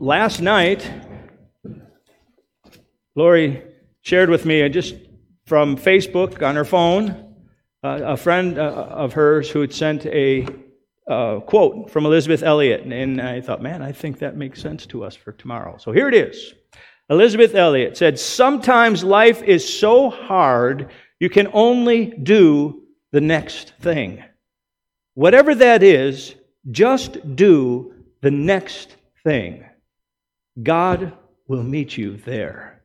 last night, Lori shared with me uh, just from Facebook on her phone uh, a friend uh, of hers who had sent a uh, quote from Elisabeth Elliot. And I thought, man, I think that makes sense to us for tomorrow. So here it is. Elisabeth Elliot said, Sometimes life is so hard, you can only do the next thing. Whatever that is, just do the next thing. God will meet you there.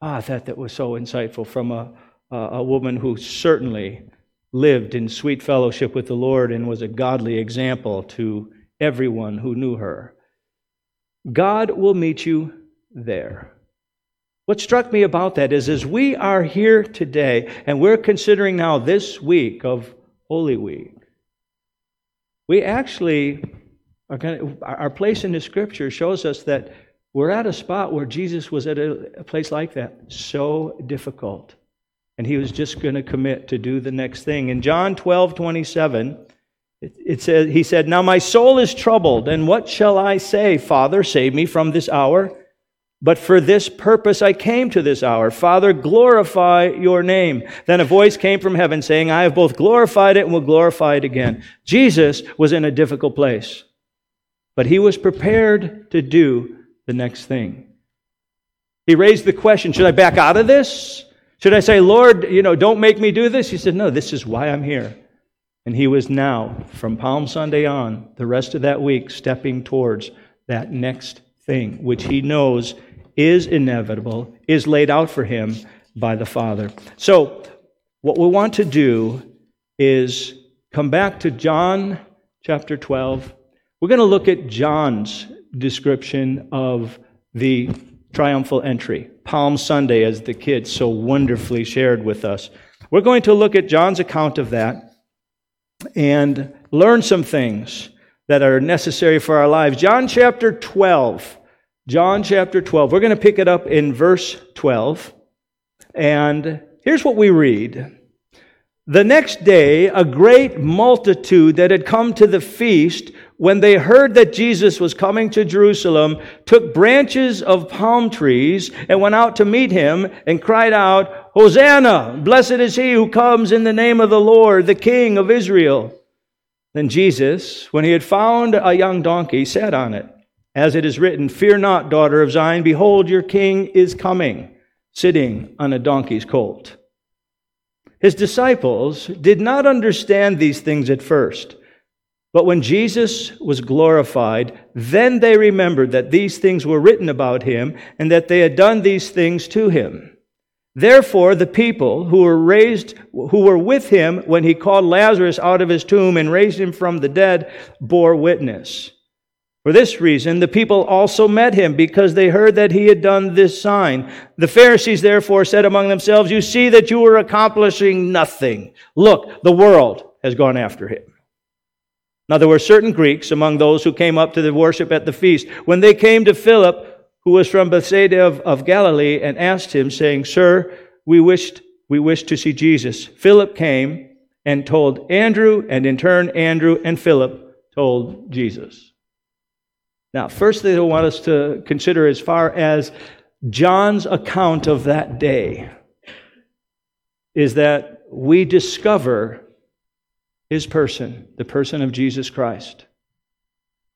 Ah, I thought that was so insightful from a, a woman who certainly lived in sweet fellowship with the Lord and was a godly example to everyone who knew her. God will meet you there. What struck me about that is as we are here today and we're considering now this week of Holy Week, we actually are going to, our place in the scripture shows us that we're at a spot where Jesus was at a, a place like that, so difficult. And he was just going to commit to do the next thing. In John 12, 27, it, it says, he said, Now my soul is troubled, and what shall I say? Father, save me from this hour. But for this purpose I came to this hour. Father, glorify your name. Then a voice came from heaven saying, I have both glorified it and will glorify it again. Jesus was in a difficult place, but he was prepared to do the next thing. He raised the question, should I back out of this? Should I say, Lord, you know, don't make me do this? He said, no, this is why I'm here. And he was now, from Palm Sunday on, the rest of that week, stepping towards that next thing, which he knows is inevitable, is laid out for him by the Father. So, what we want to do is come back to John chapter 12. We're going to look at John's description of the triumphal entry, Palm Sunday, as the kids so wonderfully shared with us. We're going to look at John's account of that and learn some things that are necessary for our lives. John chapter 12 John chapter 12. We're going to pick it up in verse 12. And here's what we read. The next day, a great multitude that had come to the feast, when they heard that Jesus was coming to Jerusalem, took branches of palm trees and went out to meet him and cried out, Hosanna! Blessed is he who comes in the name of the Lord, the King of Israel. Then Jesus, when he had found a young donkey, sat on it as it is written, Fear not, daughter of Zion, behold, your king is coming, sitting on a donkey's colt. His disciples did not understand these things at first. But when Jesus was glorified, then they remembered that these things were written about him and that they had done these things to him. Therefore, the people who were raised, who were with him when he called Lazarus out of his tomb and raised him from the dead, bore witness. For this reason, the people also met him because they heard that he had done this sign. The Pharisees therefore said among themselves, You see that you are accomplishing nothing. Look, the world has gone after him. Now there were certain Greeks among those who came up to the worship at the feast. When they came to Philip, who was from Bethsaida of, of Galilee, and asked him, saying, Sir, we wished, we wished to see Jesus. Philip came and told Andrew, and in turn, Andrew and Philip told Jesus. Now, first thing I want us to consider as far as John's account of that day is that we discover his person, the person of Jesus Christ.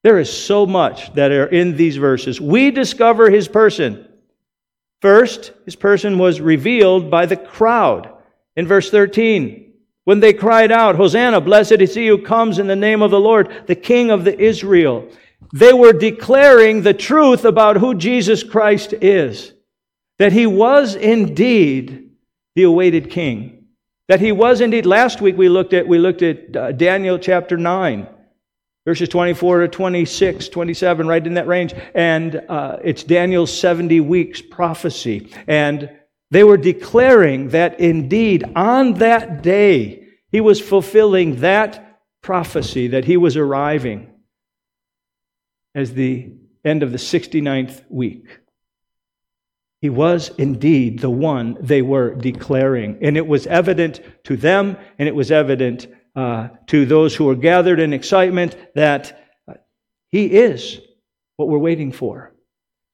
There is so much that are in these verses. We discover his person. First, his person was revealed by the crowd. In verse 13, when they cried out, Hosanna, blessed is he who comes in the name of the Lord, the King of the Israel. They were declaring the truth about who Jesus Christ is. That he was indeed the awaited king. That he was indeed, last week we looked at, we looked at uh, Daniel chapter 9, verses 24 to 26, 27, right in that range. And uh, it's Daniel's 70 weeks prophecy. And they were declaring that indeed on that day he was fulfilling that prophecy, that he was arriving as the end of the 69th week. He was indeed the one they were declaring. And it was evident to them, and it was evident uh, to those who were gathered in excitement that uh, he is what we're waiting for.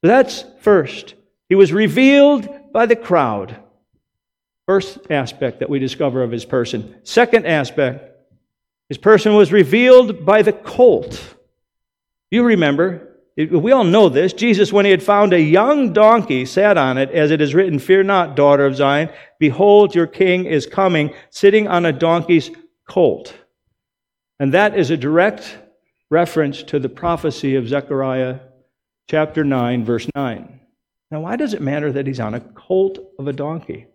So that's first. He was revealed by the crowd. First aspect that we discover of his person. Second aspect, his person was revealed by the colt. You remember, we all know this. Jesus, when he had found a young donkey, sat on it, as it is written, Fear not, daughter of Zion. Behold, your king is coming, sitting on a donkey's colt. And that is a direct reference to the prophecy of Zechariah chapter 9, verse 9. Now, why does it matter that he's on a colt of a donkey?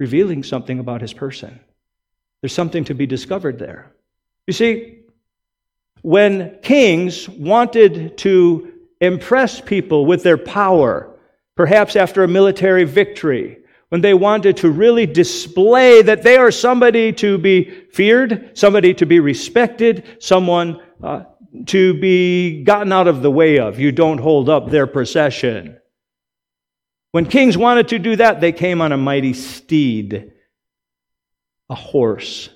Revealing something about his person. There's something to be discovered there. You see, when kings wanted to impress people with their power, perhaps after a military victory, when they wanted to really display that they are somebody to be feared, somebody to be respected, someone uh, to be gotten out of the way of. You don't hold up their procession. When kings wanted to do that, they came on a mighty steed, a horse.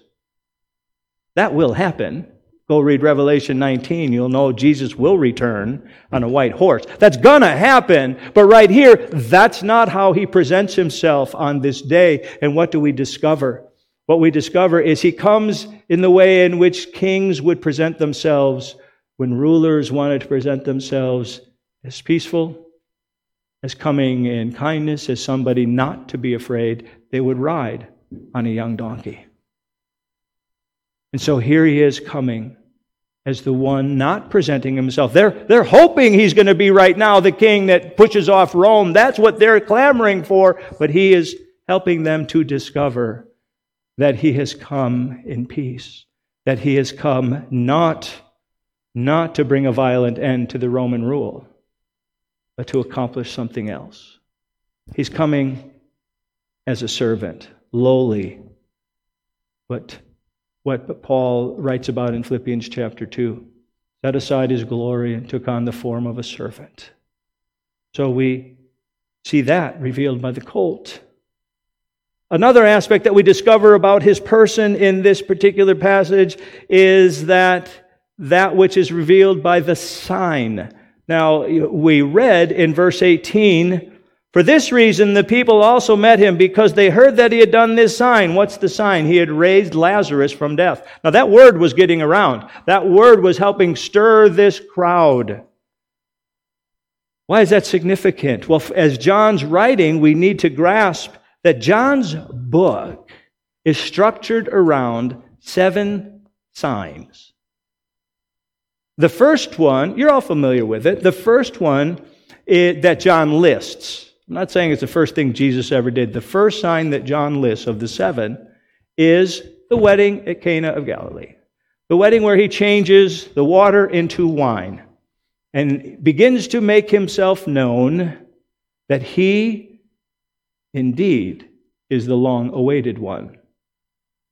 That will happen. Go read Revelation 19. You'll know Jesus will return on a white horse. That's gonna happen. But right here, that's not how he presents himself on this day. And what do we discover? What we discover is he comes in the way in which kings would present themselves when rulers wanted to present themselves as peaceful, as coming in kindness, as somebody not to be afraid. They would ride on a young donkey. And so here he is coming as the one not presenting himself. They're, they're hoping he's going to be right now the king that pushes off Rome. That's what they're clamoring for. But he is helping them to discover that he has come in peace, that he has come not, not to bring a violent end to the Roman rule, but to accomplish something else. He's coming as a servant, lowly, but what Paul writes about in Philippians chapter 2 set aside his glory and took on the form of a servant. So we see that revealed by the colt. Another aspect that we discover about his person in this particular passage is that that which is revealed by the sign. Now, we read in verse 18 for this reason, the people also met him because they heard that he had done this sign. What's the sign? He had raised Lazarus from death. Now, that word was getting around. That word was helping stir this crowd. Why is that significant? Well, as John's writing, we need to grasp that John's book is structured around seven signs. The first one, you're all familiar with it. The first one that John lists I'm not saying it's the first thing Jesus ever did. The first sign that John lists of the seven is the wedding at Cana of Galilee. The wedding where he changes the water into wine and begins to make himself known that he indeed is the long awaited one.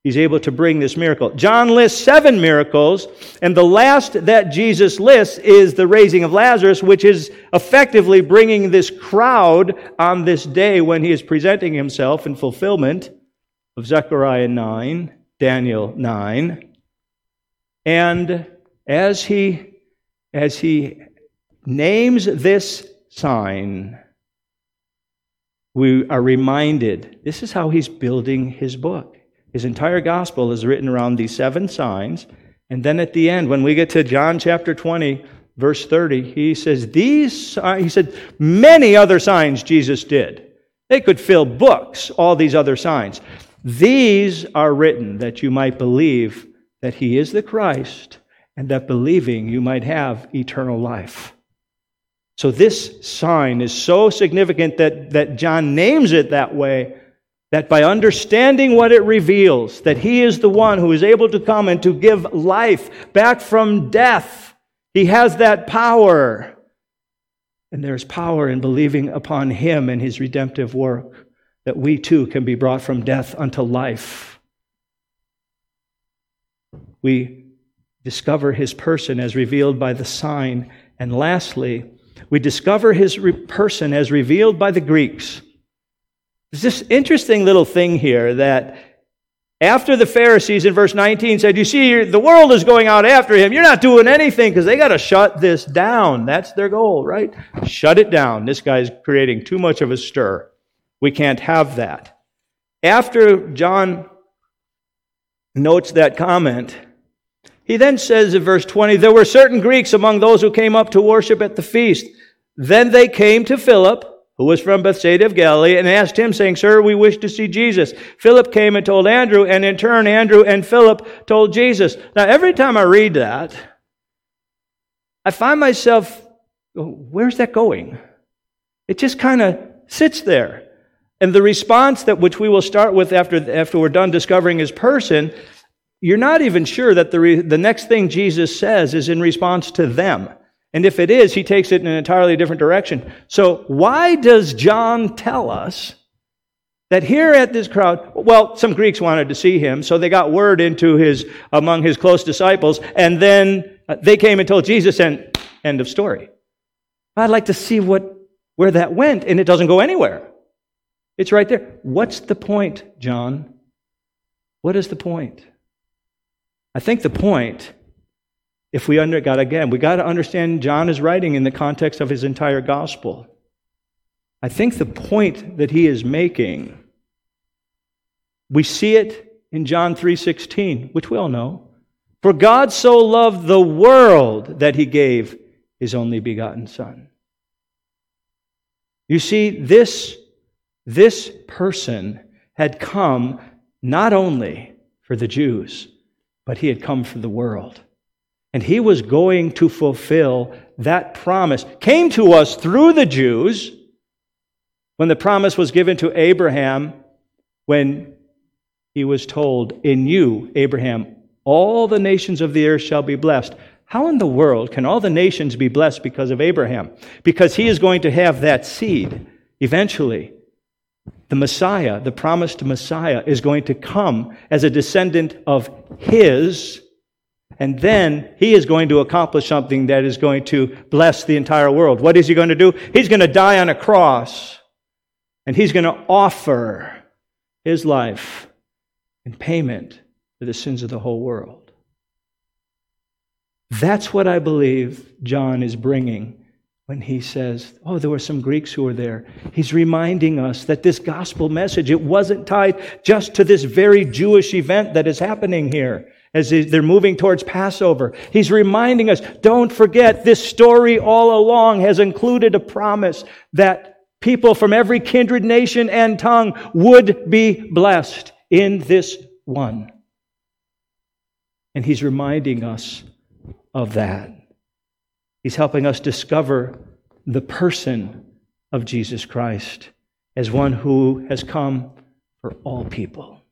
He's able to bring this miracle. John lists seven miracles, and the last that Jesus lists is the raising of Lazarus, which is effectively bringing this crowd on this day when he is presenting himself in fulfillment of Zechariah 9, Daniel 9. And as he, as he names this sign, we are reminded this is how he's building his book. His entire gospel is written around these seven signs. And then at the end, when we get to John chapter 20, verse 30, he says, These, he said, many other signs Jesus did. They could fill books, all these other signs. These are written that you might believe that he is the Christ, and that believing you might have eternal life. So this sign is so significant that, that John names it that way that by understanding what it reveals, that He is the one who is able to come and to give life back from death, He has that power. And there's power in believing upon Him and His redemptive work, that we too can be brought from death unto life. We discover His person as revealed by the sign. And lastly, we discover His person as revealed by the Greeks. There's this interesting little thing here that After the Pharisees in verse 19 said, You see, the world is going out after him. You're not doing anything because they got to shut this down. That's their goal, right? Shut it down. This guy's creating too much of a stir. We can't have that. After John notes that comment, he then says in verse 20, There were certain Greeks among those who came up to worship at the feast. Then they came to Philip who was from Bethsaida of Galilee, and asked him, saying, Sir, we wish to see Jesus. Philip came and told Andrew, and in turn, Andrew and Philip told Jesus. Now, every time I read that, I find myself, where's that going? It just kind of sits there. And the response that which we will start with after, after we're done discovering his person, you're not even sure that the, re, the next thing Jesus says is in response to them. And if it is, he takes it in an entirely different direction. So, why does John tell us that here at this crowd, well, some Greeks wanted to see him, so they got word into his, among his close disciples, and then uh, they came and told Jesus, and end of story. I'd like to see what, where that went, and it doesn't go anywhere. It's right there. What's the point, John? What is the point? I think the point if we under God again, we got to understand John is writing in the context of his entire gospel. I think the point that he is making, we see it in John 3:16, which we all know. For God so loved the world that he gave his only begotten son. You see, this, this person had come not only for the Jews, but he had come for the world. And he was going to fulfill that promise. Came to us through the Jews when the promise was given to Abraham when he was told, In you, Abraham, all the nations of the earth shall be blessed. How in the world can all the nations be blessed because of Abraham? Because he is going to have that seed eventually. The Messiah, the promised Messiah, is going to come as a descendant of his and then he is going to accomplish something that is going to bless the entire world. What is he going to do? He's going to die on a cross. And he's going to offer his life in payment for the sins of the whole world. That's what I believe John is bringing when he says, Oh, there were some Greeks who were there. He's reminding us that this gospel message, it wasn't tied just to this very Jewish event that is happening here as they're moving towards Passover. He's reminding us, don't forget, this story all along has included a promise that people from every kindred, nation, and tongue would be blessed in this one. And he's reminding us of that. He's helping us discover the person of Jesus Christ as one who has come for all people.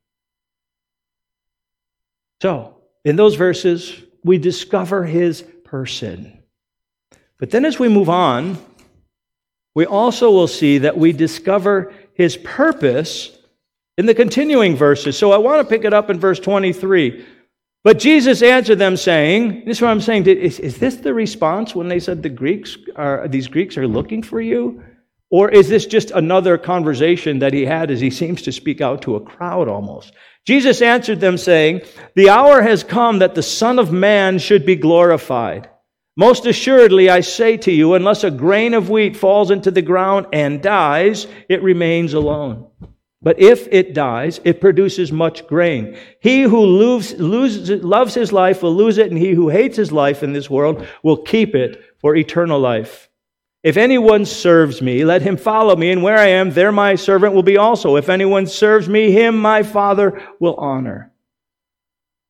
So, in those verses, we discover his person. But then as we move on, we also will see that we discover his purpose in the continuing verses. So I want to pick it up in verse 23. But Jesus answered them, saying, This is what I'm saying. Is, is this the response when they said the Greeks are these Greeks are looking for you? Or is this just another conversation that he had as he seems to speak out to a crowd almost? Jesus answered them, saying, The hour has come that the Son of Man should be glorified. Most assuredly, I say to you, unless a grain of wheat falls into the ground and dies, it remains alone. But if it dies, it produces much grain. He who loses, loses, loves his life will lose it, and he who hates his life in this world will keep it for eternal life. If anyone serves me, let him follow me, and where I am, there my servant will be also. If anyone serves me, him my Father will honor.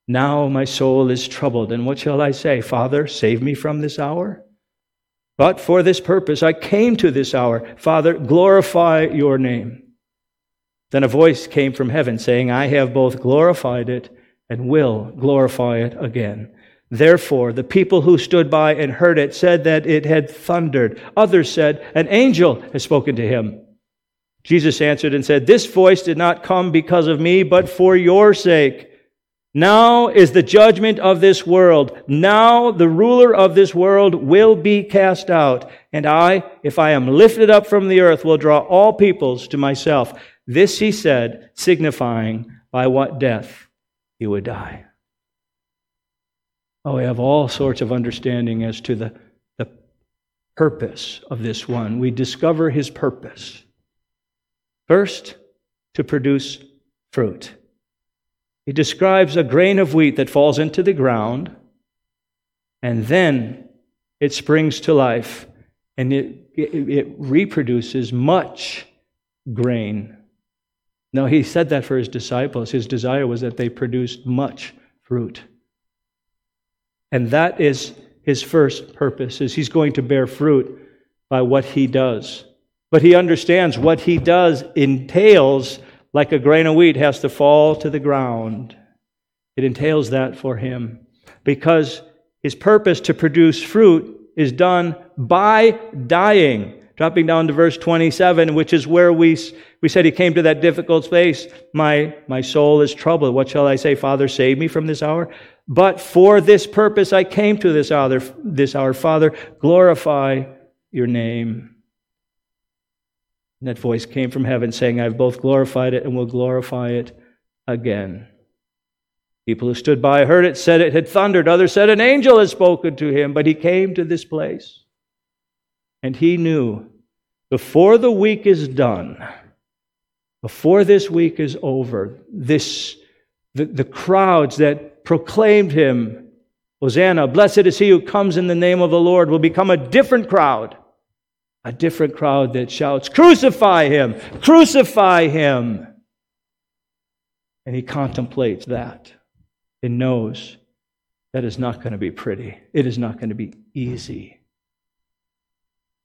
Now my soul is troubled, and what shall I say? Father, save me from this hour? But for this purpose I came to this hour. Father, glorify your name. Then a voice came from heaven saying, I have both glorified it and will glorify it again. Therefore, the people who stood by and heard it said that it had thundered. Others said, An angel has spoken to him. Jesus answered and said, This voice did not come because of me, but for your sake. Now is the judgment of this world. Now the ruler of this world will be cast out. And I, if I am lifted up from the earth, will draw all peoples to myself. This he said, signifying by what death he would die. Oh, we have all sorts of understanding as to the, the purpose of this one. We discover his purpose. First, to produce fruit. He describes a grain of wheat that falls into the ground, and then it springs to life, and it, it, it reproduces much grain. Now, he said that for his disciples. His desire was that they produced much fruit. And that is his first purpose is he's going to bear fruit by what he does. But he understands what he does entails like a grain of wheat has to fall to the ground. It entails that for him because his purpose to produce fruit is done by dying. Dropping down to verse 27, which is where we, we said he came to that difficult space. My, my soul is troubled. What shall I say? Father, save me from this hour. But for this purpose I came to this hour, this hour. Father, glorify your name. And that voice came from heaven saying, I've both glorified it and will glorify it again. People who stood by heard it, said it had thundered. Others said, An angel has spoken to him. But he came to this place. And he knew before the week is done, before this week is over, this, the, the crowds that proclaimed him, Hosanna, blessed is he who comes in the name of the Lord, will become a different crowd. A different crowd that shouts, Crucify him! Crucify him! And he contemplates that and knows that is not going to be pretty. It is not going to be easy.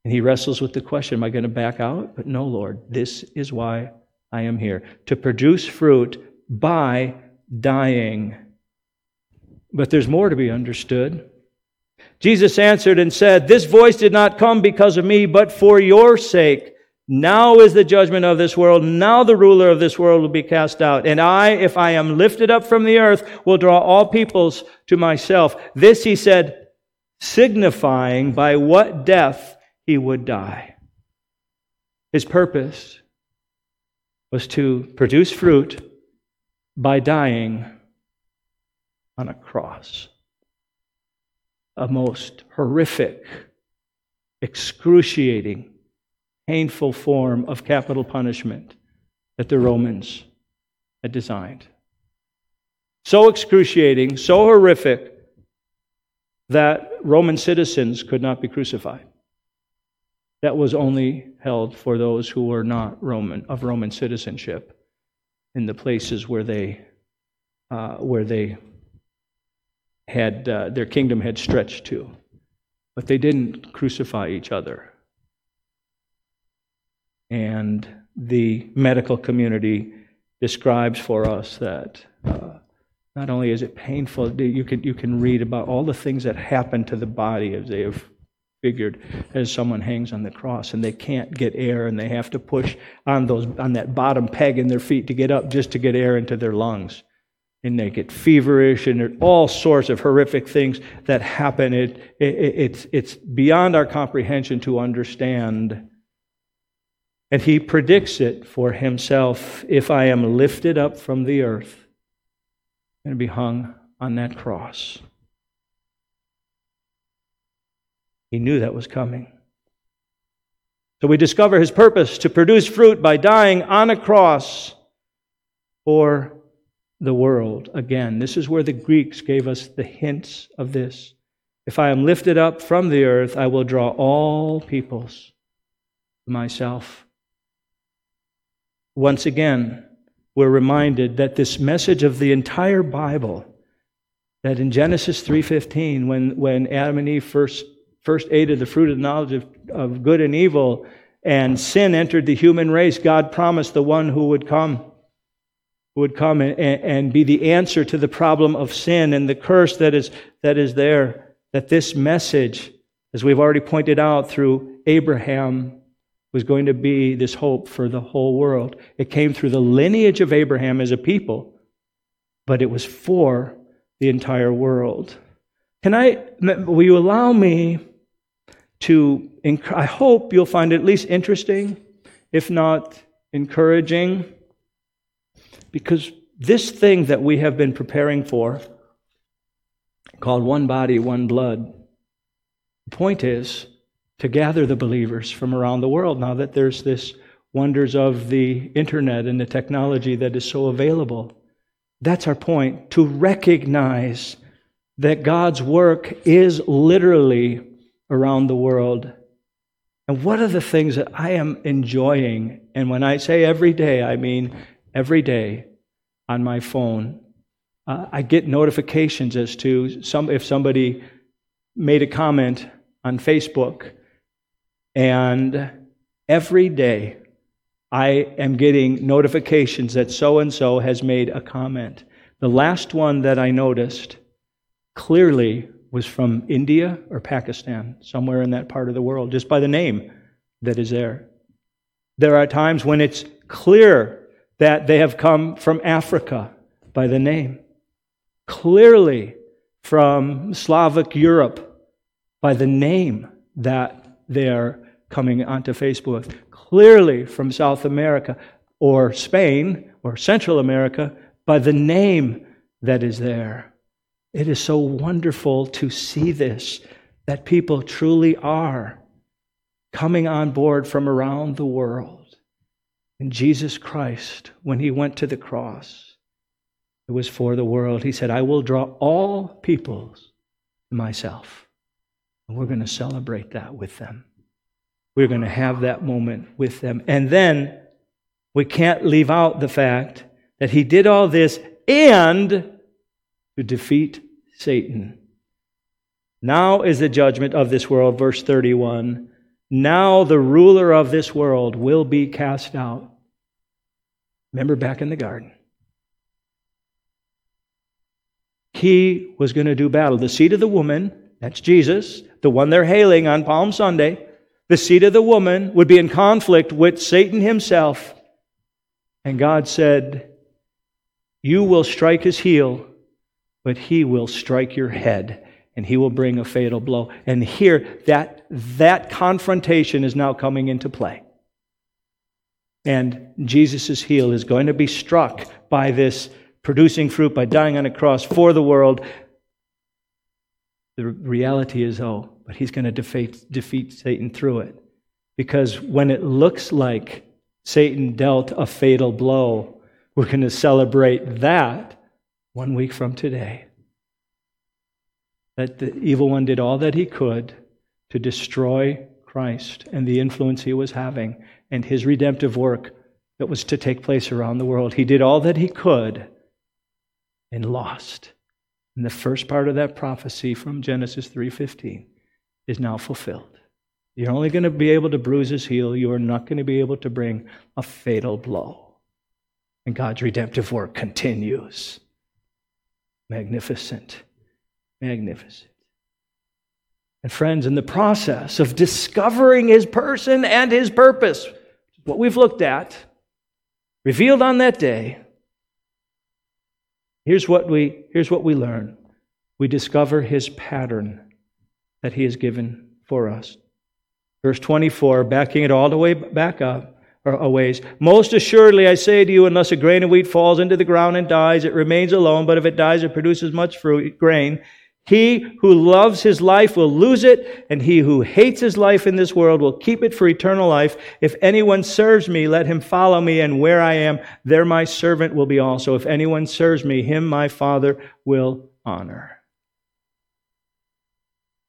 And he wrestles with the question Am I going to back out? But no, Lord, this is why I am here to produce fruit by dying but there's more to be understood. Jesus answered and said, This voice did not come because of me, but for your sake. Now is the judgment of this world. Now the ruler of this world will be cast out. And I, if I am lifted up from the earth, will draw all peoples to myself. This he said, signifying by what death he would die. His purpose was to produce fruit by dying on a cross. A most horrific, excruciating, painful form of capital punishment that the Romans had designed. So excruciating, so horrific, that Roman citizens could not be crucified. That was only held for those who were not Roman of Roman citizenship in the places where they uh, where they had uh, their kingdom had stretched to. But they didn't crucify each other. And the medical community describes for us that uh, not only is it painful, you can, you can read about all the things that happen to the body as they have figured as someone hangs on the cross and they can't get air and they have to push on those on that bottom peg in their feet to get up just to get air into their lungs and they get feverish and all sorts of horrific things that happen. It, it, it's, it's beyond our comprehension to understand. And he predicts it for himself. If I am lifted up from the earth, to be hung on that cross. He knew that was coming. So we discover his purpose to produce fruit by dying on a cross for the world. Again, this is where the Greeks gave us the hints of this. If I am lifted up from the earth, I will draw all peoples to myself. Once again, we're reminded that this message of the entire Bible, that in Genesis 3.15, when, when Adam and Eve first, first ate of the fruit of the knowledge of, of good and evil, and sin entered the human race, God promised the one who would come would come and, and be the answer to the problem of sin and the curse that is, that is there. That this message, as we've already pointed out through Abraham, was going to be this hope for the whole world. It came through the lineage of Abraham as a people, but it was for the entire world. Can I, will you allow me to, I hope you'll find it at least interesting, if not encouraging because this thing that we have been preparing for, called One Body, One Blood, the point is to gather the believers from around the world now that there's this wonders of the internet and the technology that is so available. That's our point to recognize that God's work is literally around the world. And what are the things that I am enjoying? And when I say every day, I mean every day on my phone. Uh, I get notifications as to some if somebody made a comment on Facebook, and every day I am getting notifications that so and so has made a comment. The last one that I noticed clearly was from India or Pakistan, somewhere in that part of the world, just by the name that is there. There are times when it's clear that they have come from Africa by the name, clearly from Slavic Europe by the name that they are coming onto Facebook, clearly from South America or Spain or Central America by the name that is there. It is so wonderful to see this, that people truly are coming on board from around the world. And Jesus Christ, when he went to the cross, it was for the world. He said, I will draw all peoples to myself. And we're going to celebrate that with them. We're going to have that moment with them. And then we can't leave out the fact that he did all this and to defeat Satan. Now is the judgment of this world, verse 31. Now the ruler of this world will be cast out. Remember back in the garden. He was going to do battle. The seed of the woman, that's Jesus, the one they're hailing on Palm Sunday, the seed of the woman would be in conflict with Satan himself. And God said, You will strike his heel, but he will strike your head and he will bring a fatal blow. And here, that, that confrontation is now coming into play. And Jesus' heel is going to be struck by this producing fruit, by dying on a cross for the world. The reality is, oh, but he's going to defeat, defeat Satan through it. Because when it looks like Satan dealt a fatal blow, we're going to celebrate that one week from today that the evil one did all that he could to destroy Christ and the influence he was having and his redemptive work that was to take place around the world. He did all that he could and lost. And the first part of that prophecy from Genesis 3:15 is now fulfilled. You're only going to be able to bruise his heel. You are not going to be able to bring a fatal blow. And God's redemptive work continues. Magnificent magnificent. And friends, in the process of discovering his person and his purpose, what we've looked at, revealed on that day, here's what we, here's what we learn. We discover his pattern that he has given for us. Verse 24, backing it all the way back up a ways. Most assuredly, I say to you, unless a grain of wheat falls into the ground and dies, it remains alone, but if it dies, it produces much fruit, grain. He who loves his life will lose it, and he who hates his life in this world will keep it for eternal life. If anyone serves me, let him follow me, and where I am, there my servant will be also. If anyone serves me, him my Father will honor.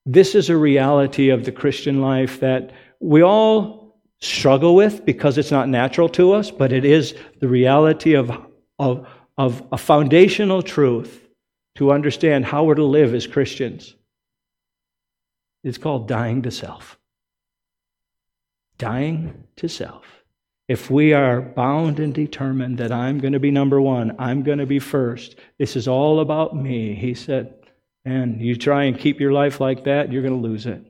This is a reality of the Christian life that we all struggle with because it's not natural to us, but it is the reality of, of, of a foundational truth to understand how we're to live as Christians. It's called dying to self. Dying to self. If we are bound and determined that I'm going to be number one, I'm going to be first, this is all about me, he said, and you try and keep your life like that, you're going to lose it.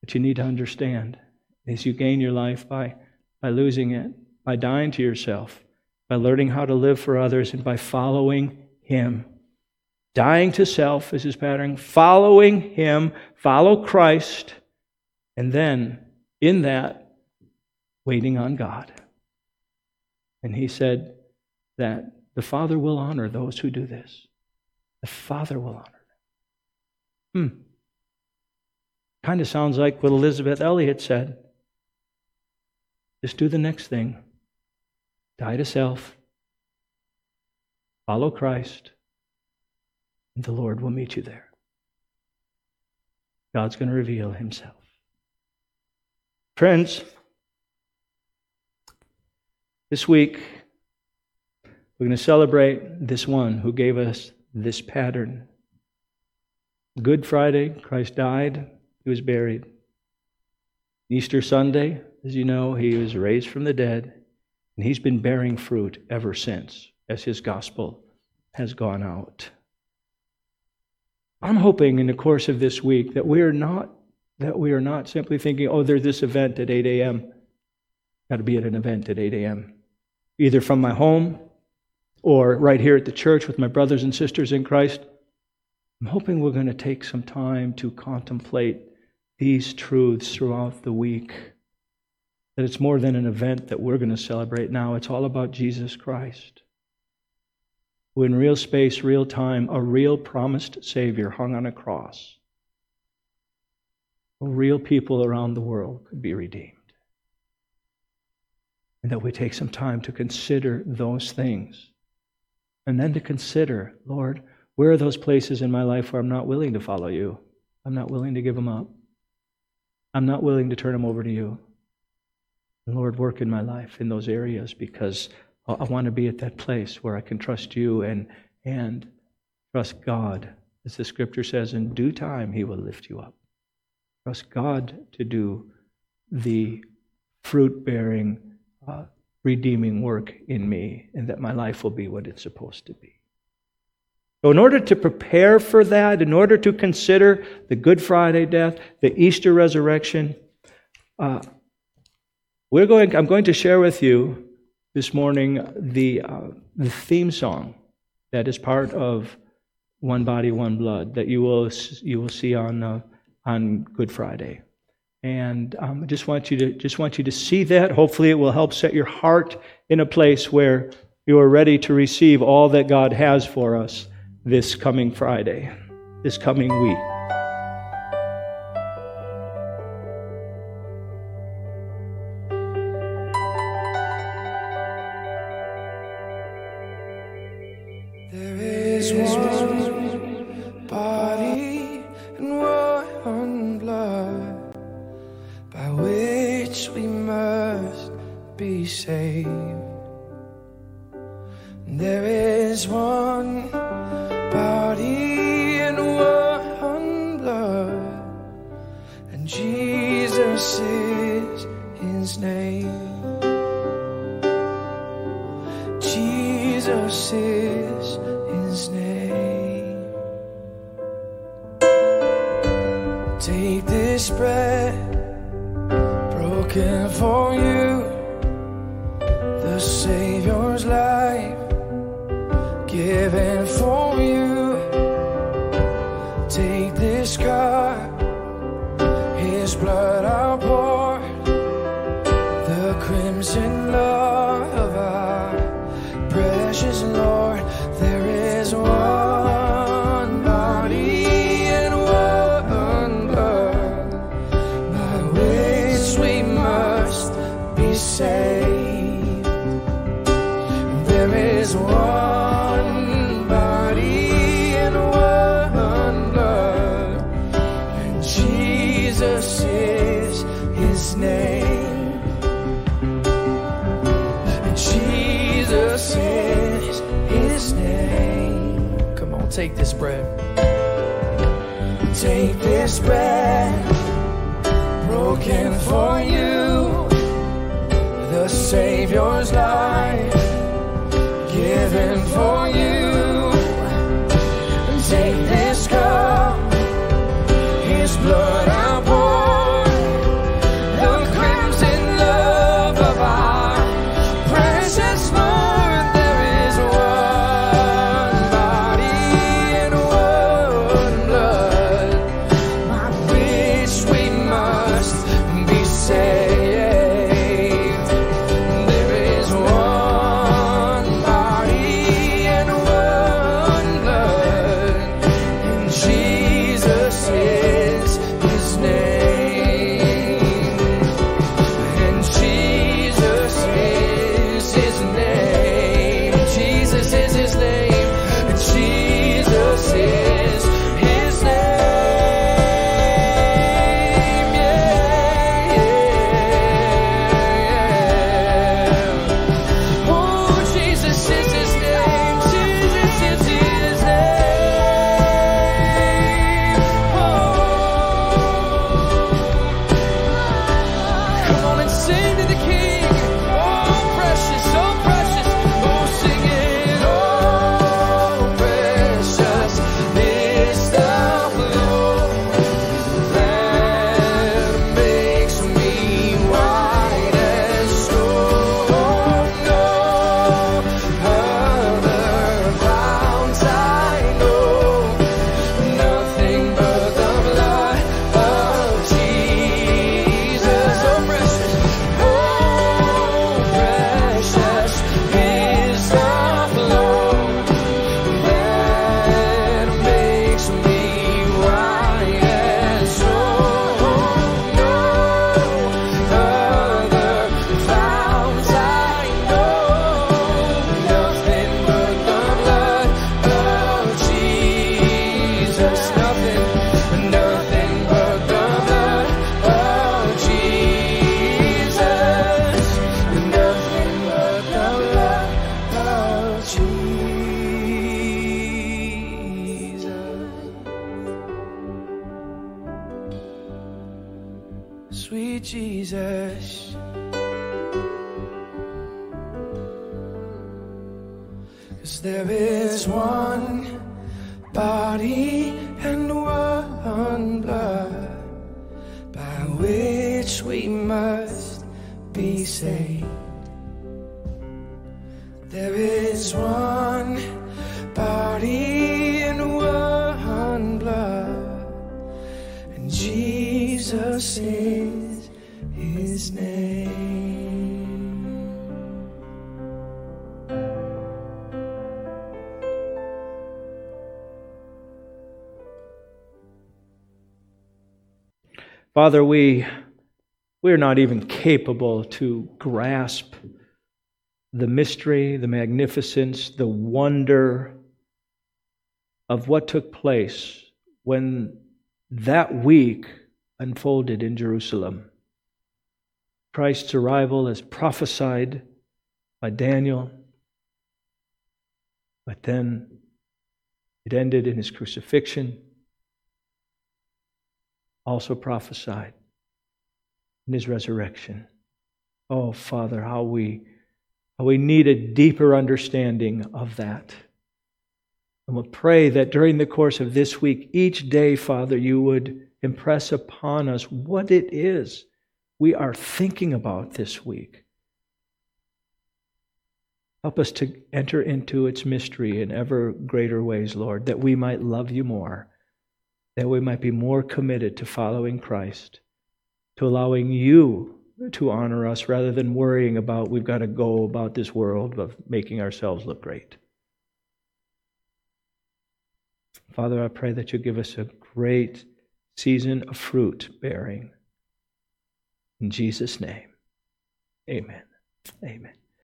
But you need to understand is you gain your life by, by losing it, by dying to yourself, by learning how to live for others, and by following him. Dying to self is his pattern, following him, follow Christ, and then in that, waiting on God. And he said that The Father will honor those who do this. The Father will honor them. Hmm. Kind of sounds like what Elisabeth Elliot said. Just do the next thing die to self, follow Christ, and the Lord will meet you there. God's going to reveal himself. Friends, this week we're going to celebrate this one who gave us this pattern. Good Friday, Christ died, he was buried. Easter Sunday, as you know, he was raised from the dead, and he's been bearing fruit ever since as his gospel has gone out. I'm hoping in the course of this week that we are not that we are not simply thinking, oh, there's this event at 8 a.m. Got to be at an event at 8 a.m. Either from my home or right here at the church with my brothers and sisters in Christ. I'm hoping we're going to take some time to contemplate these truths throughout the week. That it's more than an event that we're going to celebrate now, it's all about Jesus Christ who in real space, real time, a real promised Savior hung on a cross. Real people around the world could be redeemed. And that we take some time to consider those things. And then to consider, Lord, where are those places in my life where I'm not willing to follow you? I'm not willing to give them up. I'm not willing to turn them over to you. And Lord, work in my life in those areas because I want to be at that place where I can trust you and, and trust God. As the scripture says, in due time, He will lift you up. Trust God to do the fruit bearing, uh, redeeming work in me, and that my life will be what it's supposed to be. So, in order to prepare for that, in order to consider the Good Friday death, the Easter resurrection, uh, we're going, I'm going to share with you this morning the, uh, the theme song that is part of One Body, One Blood that you will, you will see on, uh, on Good Friday. And um, I just want you to just want you to see that. Hopefully, it will help set your heart in a place where you are ready to receive all that God has for us this coming Friday, this coming week. one. Take bread, broken for you, the Savior's life, Jesus. Cause there is one body Father, we, we are not even capable to grasp the mystery, the magnificence, the wonder of what took place when that week unfolded in Jerusalem. Christ's arrival as prophesied by Daniel, but then it ended in his crucifixion also prophesied in his resurrection. Oh, Father, how we, how we need a deeper understanding of that. And we'll pray that during the course of this week, each day, Father, you would impress upon us what it is we are thinking about this week. Help us to enter into its mystery in ever greater ways, Lord, that we might love you more that we might be more committed to following Christ, to allowing you to honor us rather than worrying about we've got to go about this world of making ourselves look great. Father, I pray that you give us a great season of fruit bearing. In Jesus' name, amen. Amen.